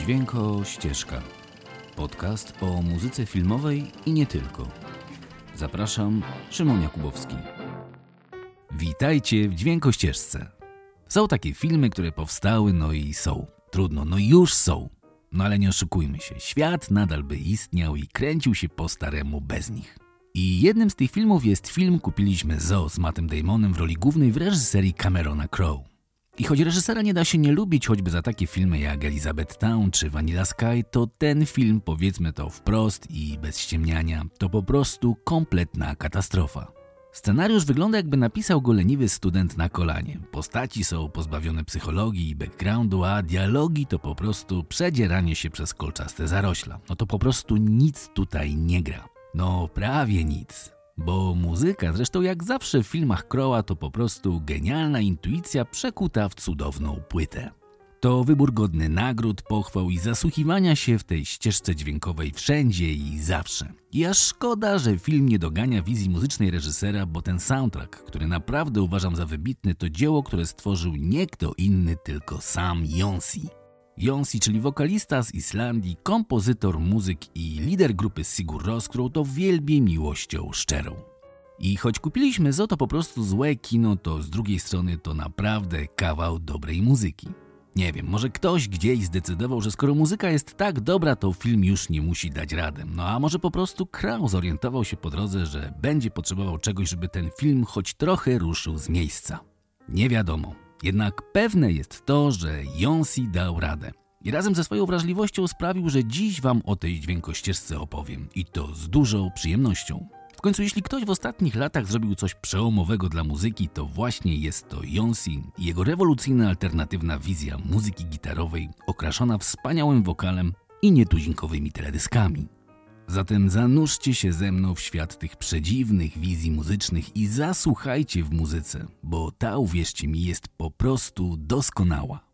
Dźwięko Ścieżka. Podcast o muzyce filmowej i nie tylko. Zapraszam, Szymon Jakubowski. Witajcie w Dźwięko Ścieżce. Są takie filmy, które powstały, no i są. Trudno, no już są. No ale nie oszukujmy się, świat nadal by istniał i kręcił się po staremu bez nich. I jednym z tych filmów jest film Kupiliśmy Zo z Mattem Damonem w roli głównej w reżyserii Camerona Crowe. I choć reżysera nie da się nie lubić choćby za takie filmy jak Elizabeth Town czy Vanilla Sky, to ten film, powiedzmy to wprost i bez ściemniania, to po prostu kompletna katastrofa. Scenariusz wygląda jakby napisał go leniwy student na kolanie. Postaci są pozbawione psychologii i backgroundu, a dialogi to po prostu przedzieranie się przez kolczaste zarośla. No to po prostu nic tutaj nie gra. No prawie nic. Bo muzyka, zresztą jak zawsze w filmach Crowa, to po prostu genialna intuicja przekuta w cudowną płytę. To wybór godny nagród, pochwał i zasłuchiwania się w tej ścieżce dźwiękowej wszędzie i zawsze. I aż szkoda, że film nie dogania wizji muzycznej reżysera, bo ten soundtrack, który naprawdę uważam za wybitny, to dzieło, które stworzył nie kto inny, tylko sam Jonsi. Jonsi, czyli wokalista z Islandii, kompozytor, muzyk i lider grupy Sigur Ros, którą to wielbie miłością szczerą. I choć kupiliśmy zo to po prostu złe kino, to z drugiej strony to naprawdę kawał dobrej muzyki. Nie wiem, może ktoś gdzieś zdecydował, że skoro muzyka jest tak dobra, to film już nie musi dać radę. No a może po prostu Krau zorientował się po drodze, że będzie potrzebował czegoś, żeby ten film choć trochę ruszył z miejsca. Nie wiadomo. Jednak pewne jest to, że Jonsi dał radę. I razem ze swoją wrażliwością sprawił, że dziś Wam o tej dźwiękościeżce opowiem. I to z dużą przyjemnością. W końcu, jeśli ktoś w ostatnich latach zrobił coś przełomowego dla muzyki, to właśnie jest to Jonsi i jego rewolucyjna alternatywna wizja muzyki gitarowej, okraszona wspaniałym wokalem i nietuzinkowymi teledyskami. Zatem zanurzcie się ze mną w świat tych przedziwnych wizji muzycznych i zasłuchajcie w muzyce, bo ta, uwierzcie mi, jest po prostu doskonała.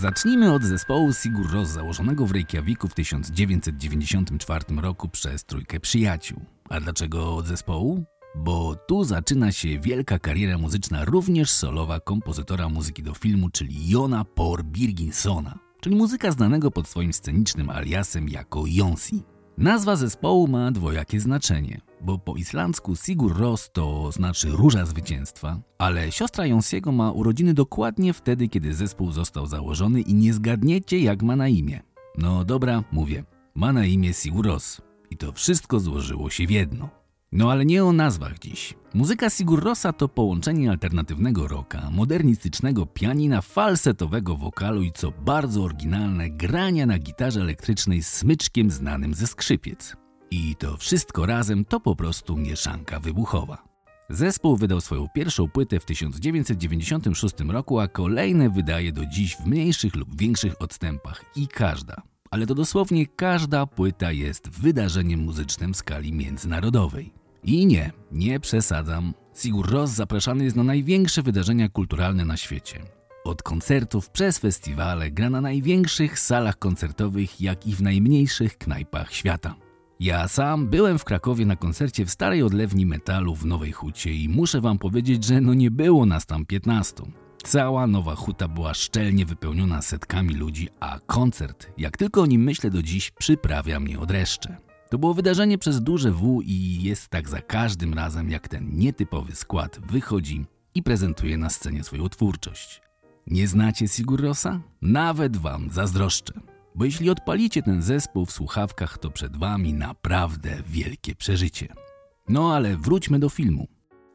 Zacznijmy od zespołu Sigur Ros założonego w Reykjaviku w 1994 roku przez trójkę przyjaciół. A dlaczego od zespołu? Bo tu zaczyna się wielka kariera muzyczna również solowa kompozytora muzyki do filmu, czyli Jona Por Birginsona, czyli muzyka znanego pod swoim scenicznym aliasem jako Jonsi. Nazwa zespołu ma dwojakie znaczenie, bo po islandzku Sigur Ros to znaczy róża zwycięstwa, ale siostra Jonsiego ma urodziny dokładnie wtedy, kiedy zespół został założony i nie zgadniecie jak ma na imię. No dobra, mówię, ma na imię Sigur Ros i to wszystko złożyło się w jedno. No ale nie o nazwach dziś. Muzyka Sigur Rosa to połączenie alternatywnego rocka, modernistycznego pianina, falsetowego wokalu i co bardzo oryginalne, grania na gitarze elektrycznej smyczkiem znanym ze skrzypiec. I to wszystko razem to po prostu mieszanka wybuchowa. Zespół wydał swoją pierwszą płytę w 1996 roku, a kolejne wydaje do dziś w mniejszych lub większych odstępach i każda, ale to dosłownie każda płyta jest wydarzeniem muzycznym skali międzynarodowej. I nie, nie przesadzam. Sigur Ros zapraszany jest na największe wydarzenia kulturalne na świecie. Od koncertów przez festiwale gra na największych salach koncertowych, jak i w najmniejszych knajpach świata. Ja sam byłem w Krakowie na koncercie w starej odlewni metalu w Nowej Hucie i muszę wam powiedzieć, że no nie było nas tam 15. Cała Nowa Huta była szczelnie wypełniona setkami ludzi, a koncert, jak tylko o nim myślę do dziś, przyprawia mnie od dreszcze. To było wydarzenie przez duże W i jest tak za każdym razem, jak ten nietypowy skład wychodzi i prezentuje na scenie swoją twórczość. Nie znacie Sigur Rosa? Nawet wam zazdroszczę. Bo jeśli odpalicie ten zespół w słuchawkach, to przed wami naprawdę wielkie przeżycie. No ale wróćmy do filmu.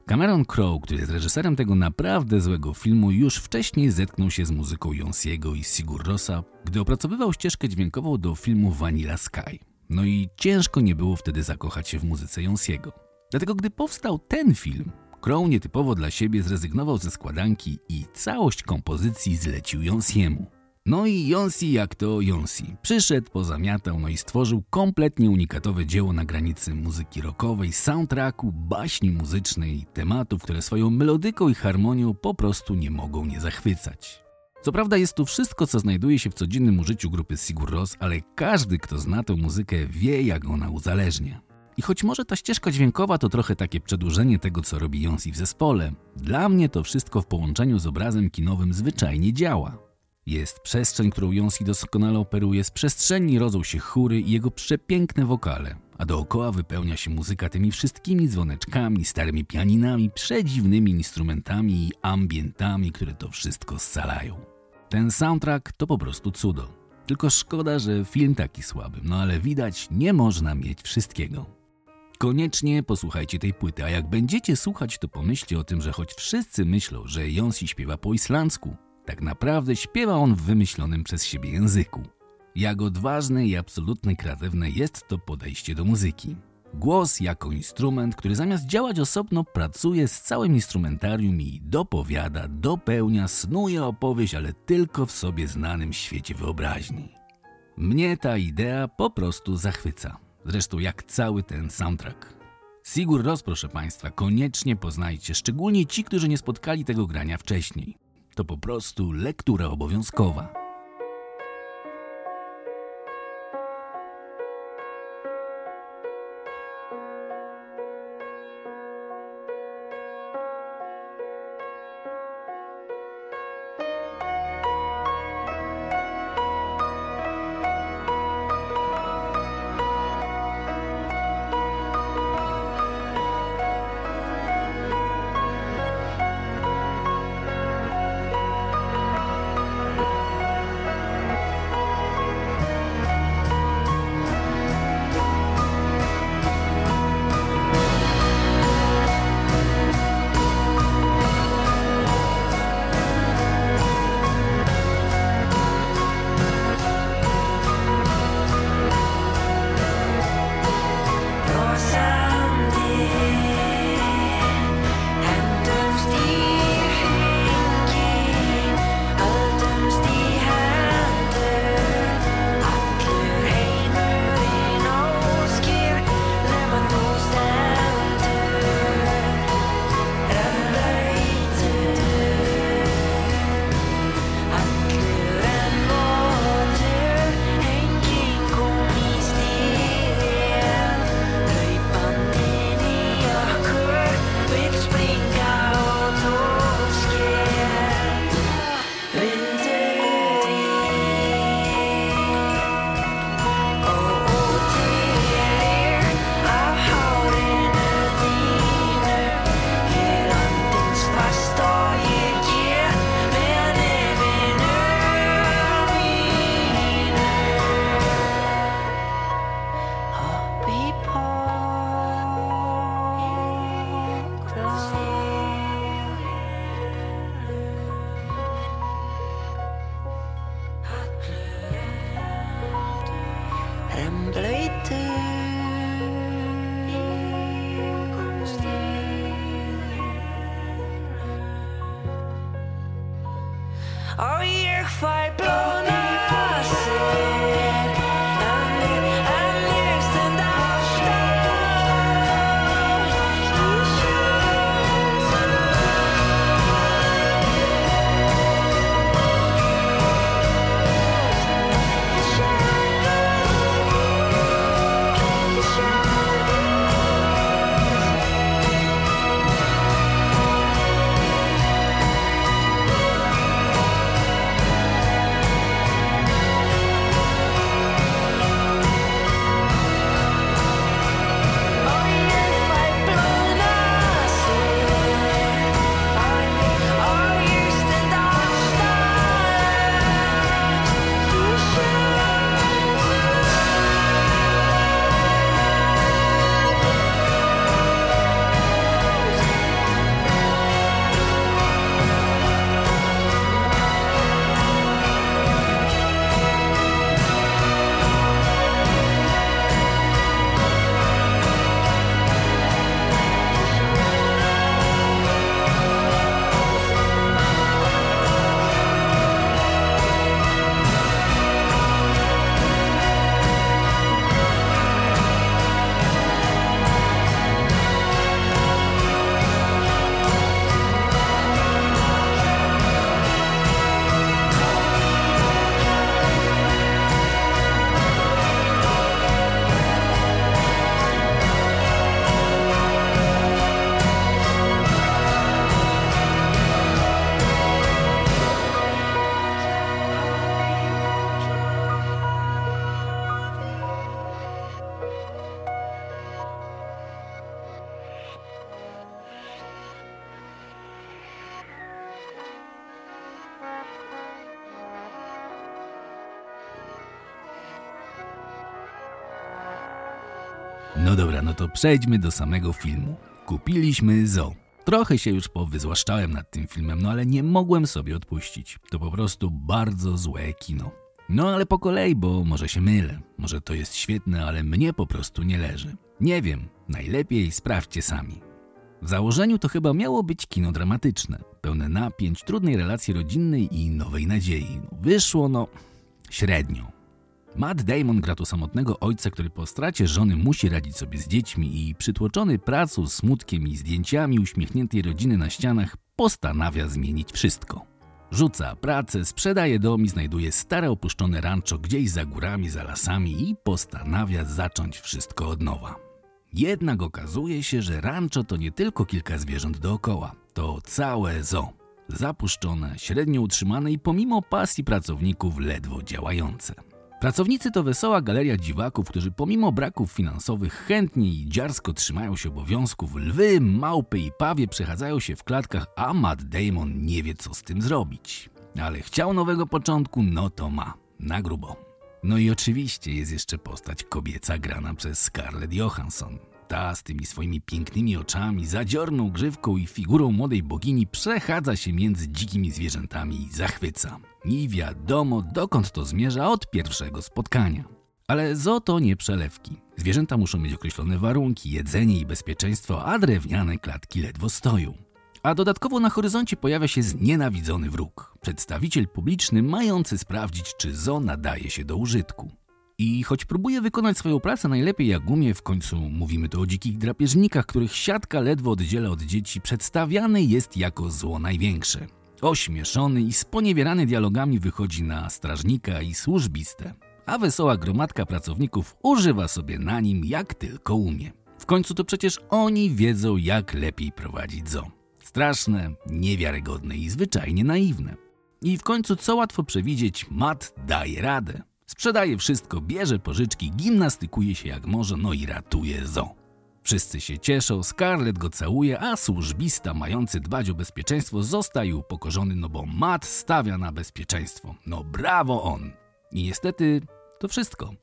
Cameron Crowe, który jest reżyserem tego naprawdę złego filmu, już wcześniej zetknął się z muzyką Jonsiego i Sigur Rosa, gdy opracowywał ścieżkę dźwiękową do filmu Vanilla Sky. No i ciężko nie było wtedy zakochać się w muzyce Jonsiego. Dlatego gdy powstał ten film, Crow nietypowo dla siebie zrezygnował ze składanki i całość kompozycji zlecił Jonsiemu. No i Jonsi jak to Jonsi. Przyszedł, pozamiatał, no i stworzył kompletnie unikatowe dzieło na granicy muzyki rockowej, soundtracku, baśni muzycznej, tematów, które swoją melodyką i harmonią po prostu nie mogą nie zachwycać. Co prawda jest tu wszystko, co znajduje się w codziennym użyciu grupy Sigur Ros, ale każdy, kto zna tę muzykę, wie, jak ona uzależnia. I choć może ta ścieżka dźwiękowa to trochę takie przedłużenie tego, co robi Jonsi w zespole, dla mnie to wszystko w połączeniu z obrazem kinowym zwyczajnie działa. Jest przestrzeń, którą Jonsi doskonale operuje, z przestrzeni rodzą się chóry i jego przepiękne wokale, a dookoła wypełnia się muzyka tymi wszystkimi dzwoneczkami, starymi pianinami, przedziwnymi instrumentami i ambientami, które to wszystko scalają. Ten soundtrack to po prostu cudo. Tylko szkoda, że film taki słaby, no ale widać, nie można mieć wszystkiego. Koniecznie posłuchajcie tej płyty, a jak będziecie słuchać, to pomyślcie o tym, że choć wszyscy myślą, że Jonsi śpiewa po islandzku, tak naprawdę śpiewa on w wymyślonym przez siebie języku. Jak odważne i absolutnie kreatywne jest to podejście do muzyki. Głos jako instrument, który zamiast działać osobno, pracuje z całym instrumentarium i dopowiada, dopełnia, snuje opowieść, ale tylko w sobie znanym świecie wyobraźni. Mnie ta idea po prostu zachwyca. Zresztą jak cały ten soundtrack. Sigur Ros, proszę Państwa, koniecznie poznajcie, szczególnie ci, którzy nie spotkali tego grania wcześniej. To po prostu lektura obowiązkowa. Dobra, no to przejdźmy do samego filmu. Kupiliśmy Zo. Trochę się już powyzłaszczałem nad tym filmem, no ale nie mogłem sobie odpuścić. To po prostu bardzo złe kino. No ale po kolei, bo może się mylę. Może to jest świetne, ale mnie po prostu nie leży. Nie wiem, najlepiej sprawdźcie sami. W założeniu to chyba miało być kino dramatyczne, pełne napięć, trudnej relacji rodzinnej i nowej nadziei. Wyszło no średnio. Matt Damon gra tu samotnego ojca, który po stracie żony musi radzić sobie z dziećmi i przytłoczony pracą, smutkiem i zdjęciami uśmiechniętej rodziny na ścianach postanawia zmienić wszystko. Rzuca pracę, sprzedaje dom i znajduje stare opuszczone rancho gdzieś za górami, za lasami i postanawia zacząć wszystko od nowa. Jednak okazuje się, że rancho to nie tylko kilka zwierząt dookoła, to całe zoo. Zapuszczone, średnio utrzymane i pomimo pasji pracowników ledwo działające. Pracownicy to wesoła galeria dziwaków, którzy pomimo braków finansowych chętnie i dziarsko trzymają się obowiązków. Lwy, małpy i pawie przechadzają się w klatkach, a Matt Damon nie wie co z tym zrobić. Ale chciał nowego początku, no to ma. Na grubo. No i oczywiście jest jeszcze postać kobieca grana przez Scarlett Johansson. Ta z tymi swoimi pięknymi oczami, zadziorną grzywką i figurą młodej bogini przechadza się między dzikimi zwierzętami i zachwyca. I wiadomo, dokąd to zmierza od pierwszego spotkania. Ale zo to nie przelewki. Zwierzęta muszą mieć określone warunki, jedzenie i bezpieczeństwo, a drewniane klatki ledwo stoją. A dodatkowo na horyzoncie pojawia się znienawidzony wróg, przedstawiciel publiczny mający sprawdzić, czy zo nadaje się do użytku. I choć próbuje wykonać swoją pracę najlepiej jak umie, w końcu mówimy tu o dzikich drapieżnikach, których siatka ledwo oddziela od dzieci, przedstawiany jest jako zło największe. Ośmieszony i sponiewierany dialogami wychodzi na strażnika i służbistę, a wesoła gromadka pracowników używa sobie na nim jak tylko umie. W końcu to przecież oni wiedzą, jak lepiej prowadzić zoo. Straszne, niewiarygodne i zwyczajnie naiwne. I w końcu, co łatwo przewidzieć, Matt daje radę. Sprzedaje wszystko, bierze pożyczki, gimnastykuje się jak może, no i ratuje zo. Wszyscy się cieszą, Scarlett go całuje, a służbista mający dbać o bezpieczeństwo zostaje upokorzony, no bo Matt stawia na bezpieczeństwo. No brawo on! I niestety to wszystko,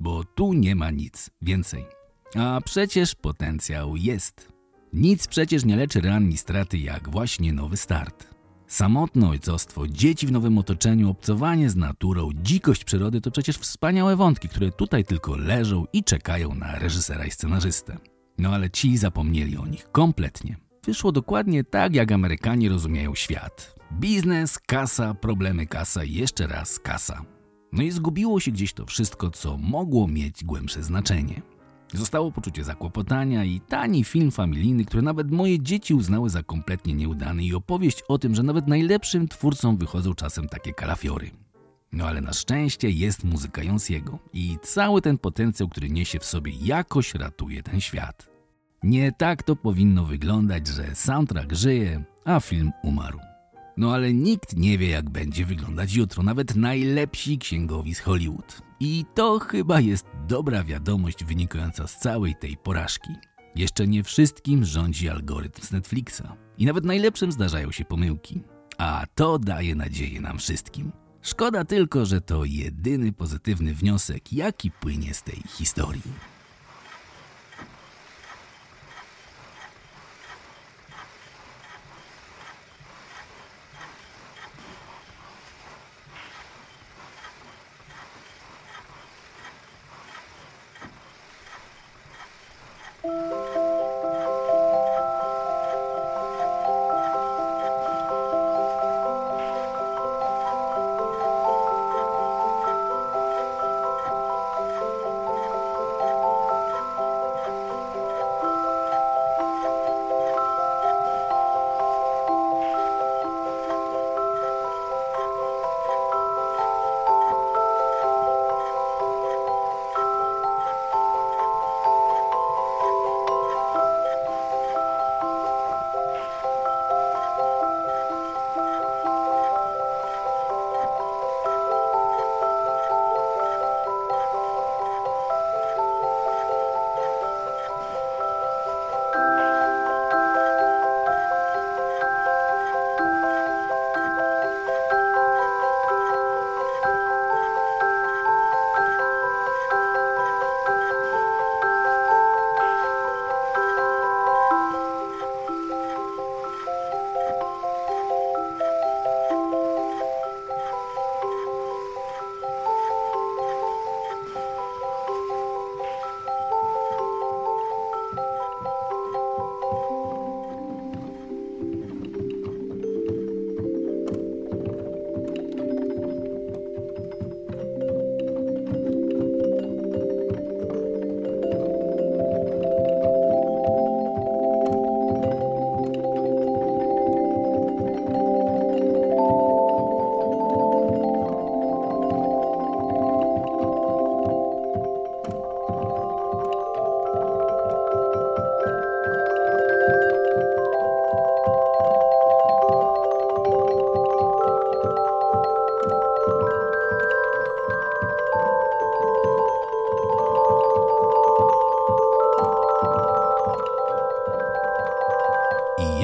bo tu nie ma nic więcej. A przecież potencjał jest. Nic przecież nie leczy ran ni straty jak właśnie nowy start. Samotne ojcostwo, dzieci w nowym otoczeniu, obcowanie z naturą, dzikość przyrody to przecież wspaniałe wątki, które tutaj tylko leżą i czekają na reżysera i scenarzystę. No ale ci zapomnieli o nich kompletnie. Wyszło dokładnie tak, jak Amerykanie rozumieją świat. Biznes, kasa, problemy, kasa i jeszcze raz kasa. No i zgubiło się gdzieś to wszystko, co mogło mieć głębsze znaczenie. Zostało poczucie zakłopotania i tani film familijny, który nawet moje dzieci uznały za kompletnie nieudany i opowieść o tym, że nawet najlepszym twórcom wychodzą czasem takie kalafiory. No ale na szczęście jest muzyka Jonsiego i cały ten potencjał, który niesie w sobie jakoś ratuje ten świat. Nie tak to powinno wyglądać, że soundtrack żyje, a film umarł. No ale nikt nie wie, jak będzie wyglądać jutro, nawet najlepsi księgowi z Hollywood. I to chyba jest dobra wiadomość wynikająca z całej tej porażki. Jeszcze nie wszystkim rządzi algorytm z Netflixa. I nawet najlepszym zdarzają się pomyłki. A to daje nadzieję nam wszystkim. Szkoda tylko, że to jedyny pozytywny wniosek, jaki płynie z tej historii.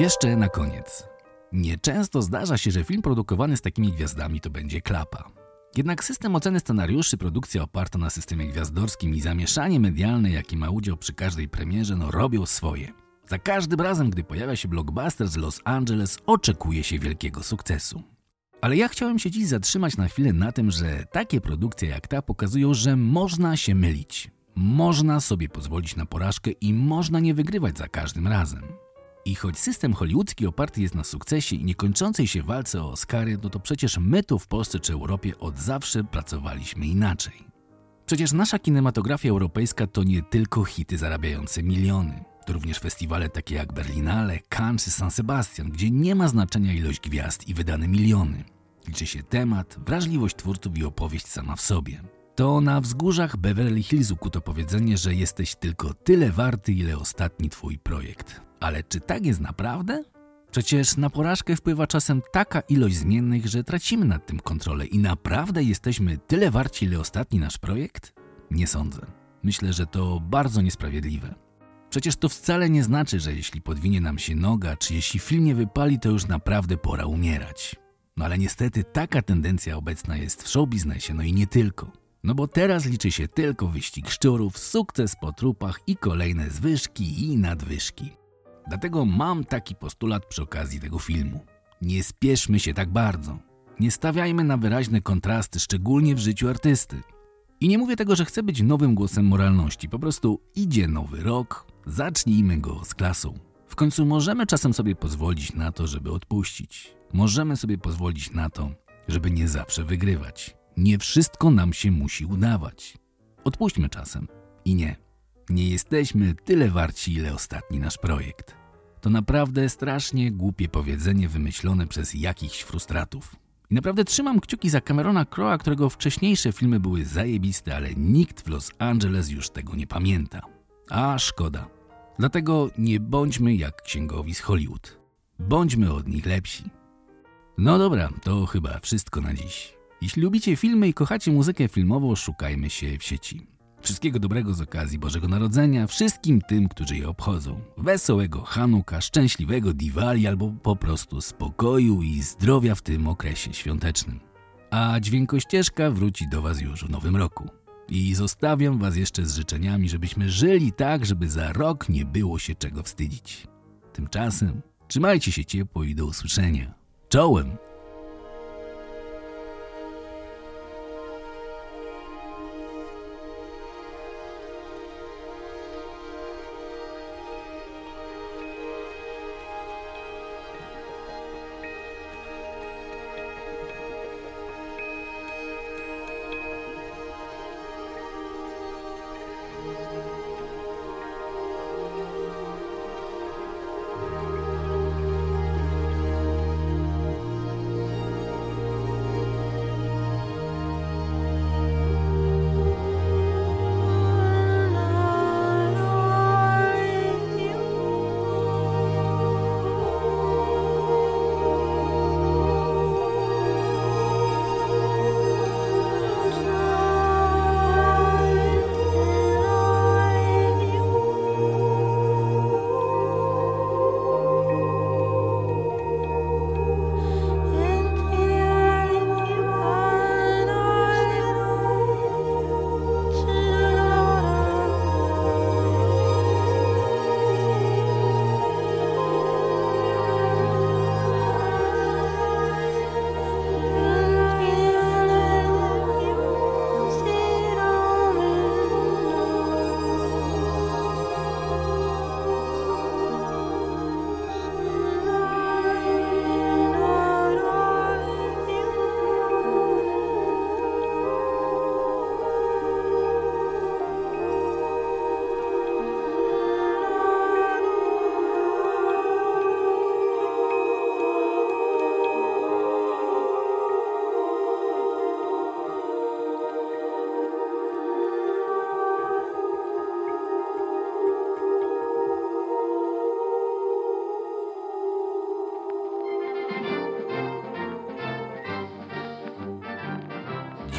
Jeszcze na koniec. Nieczęsto zdarza się, że film produkowany z takimi gwiazdami to będzie klapa. Jednak system oceny scenariuszy, produkcja oparta na systemie gwiazdorskim i zamieszanie medialne, jakie ma udział przy każdej premierze, no robią swoje. Za każdym razem, gdy pojawia się blockbuster z Los Angeles, oczekuje się wielkiego sukcesu. Ale ja chciałem się dziś zatrzymać na chwilę na tym, że takie produkcje jak ta pokazują, że można się mylić. Można sobie pozwolić na porażkę i można nie wygrywać za każdym razem. I choć system hollywoodzki oparty jest na sukcesie i niekończącej się walce o Oscary, no to przecież my tu w Polsce czy Europie od zawsze pracowaliśmy inaczej. Przecież nasza kinematografia europejska to nie tylko hity zarabiające miliony. To również festiwale takie jak Berlinale, Cannes czy San Sebastian, gdzie nie ma znaczenia ilość gwiazd i wydane miliony. Liczy się temat, wrażliwość twórców i opowieść sama w sobie. To na wzgórzach Beverly Hills ukuto powiedzenie, że jesteś tylko tyle warty, ile ostatni twój projekt. Ale czy tak jest naprawdę? Przecież na porażkę wpływa czasem taka ilość zmiennych, że tracimy nad tym kontrolę i naprawdę jesteśmy tyle warci, ile ostatni nasz projekt? Nie sądzę. Myślę, że to bardzo niesprawiedliwe. Przecież to wcale nie znaczy, że jeśli podwinie nam się noga, czy jeśli film nie wypali, to już naprawdę pora umierać. No ale niestety taka tendencja obecna jest w showbiznesie, no i nie tylko. No bo teraz liczy się tylko wyścig szczurów, sukces po trupach i kolejne zwyżki i nadwyżki. Dlatego mam taki postulat przy okazji tego filmu. Nie spieszmy się tak bardzo. Nie stawiajmy na wyraźne kontrasty, szczególnie w życiu artysty. I nie mówię tego, że chcę być nowym głosem moralności, po prostu idzie nowy rok, zacznijmy go z klasą. W końcu możemy czasem sobie pozwolić na to, żeby odpuścić. Możemy sobie pozwolić na to, żeby nie zawsze wygrywać. Nie wszystko nam się musi udawać. Odpuśćmy czasem. I nie, nie jesteśmy tyle warci, ile ostatni nasz projekt. To naprawdę strasznie głupie powiedzenie wymyślone przez jakichś frustratów. I naprawdę trzymam kciuki za Camerona Crowe'a, którego wcześniejsze filmy były zajebiste, ale nikt w Los Angeles już tego nie pamięta. A szkoda. Dlatego nie bądźmy jak księgowi z Hollywood. Bądźmy od nich lepsi. No dobra, to chyba wszystko na dziś. Jeśli lubicie filmy i kochacie muzykę filmową, szukajmy się w sieci. Wszystkiego dobrego z okazji Bożego Narodzenia wszystkim tym, którzy je obchodzą. Wesołego Hanuka, szczęśliwego Diwali albo po prostu spokoju i zdrowia w tym okresie świątecznym. A dźwiękościeżka wróci do Was już w nowym roku. I zostawiam Was jeszcze z życzeniami, żebyśmy żyli tak, żeby za rok nie było się czego wstydzić. Tymczasem trzymajcie się ciepło i do usłyszenia. Czołem!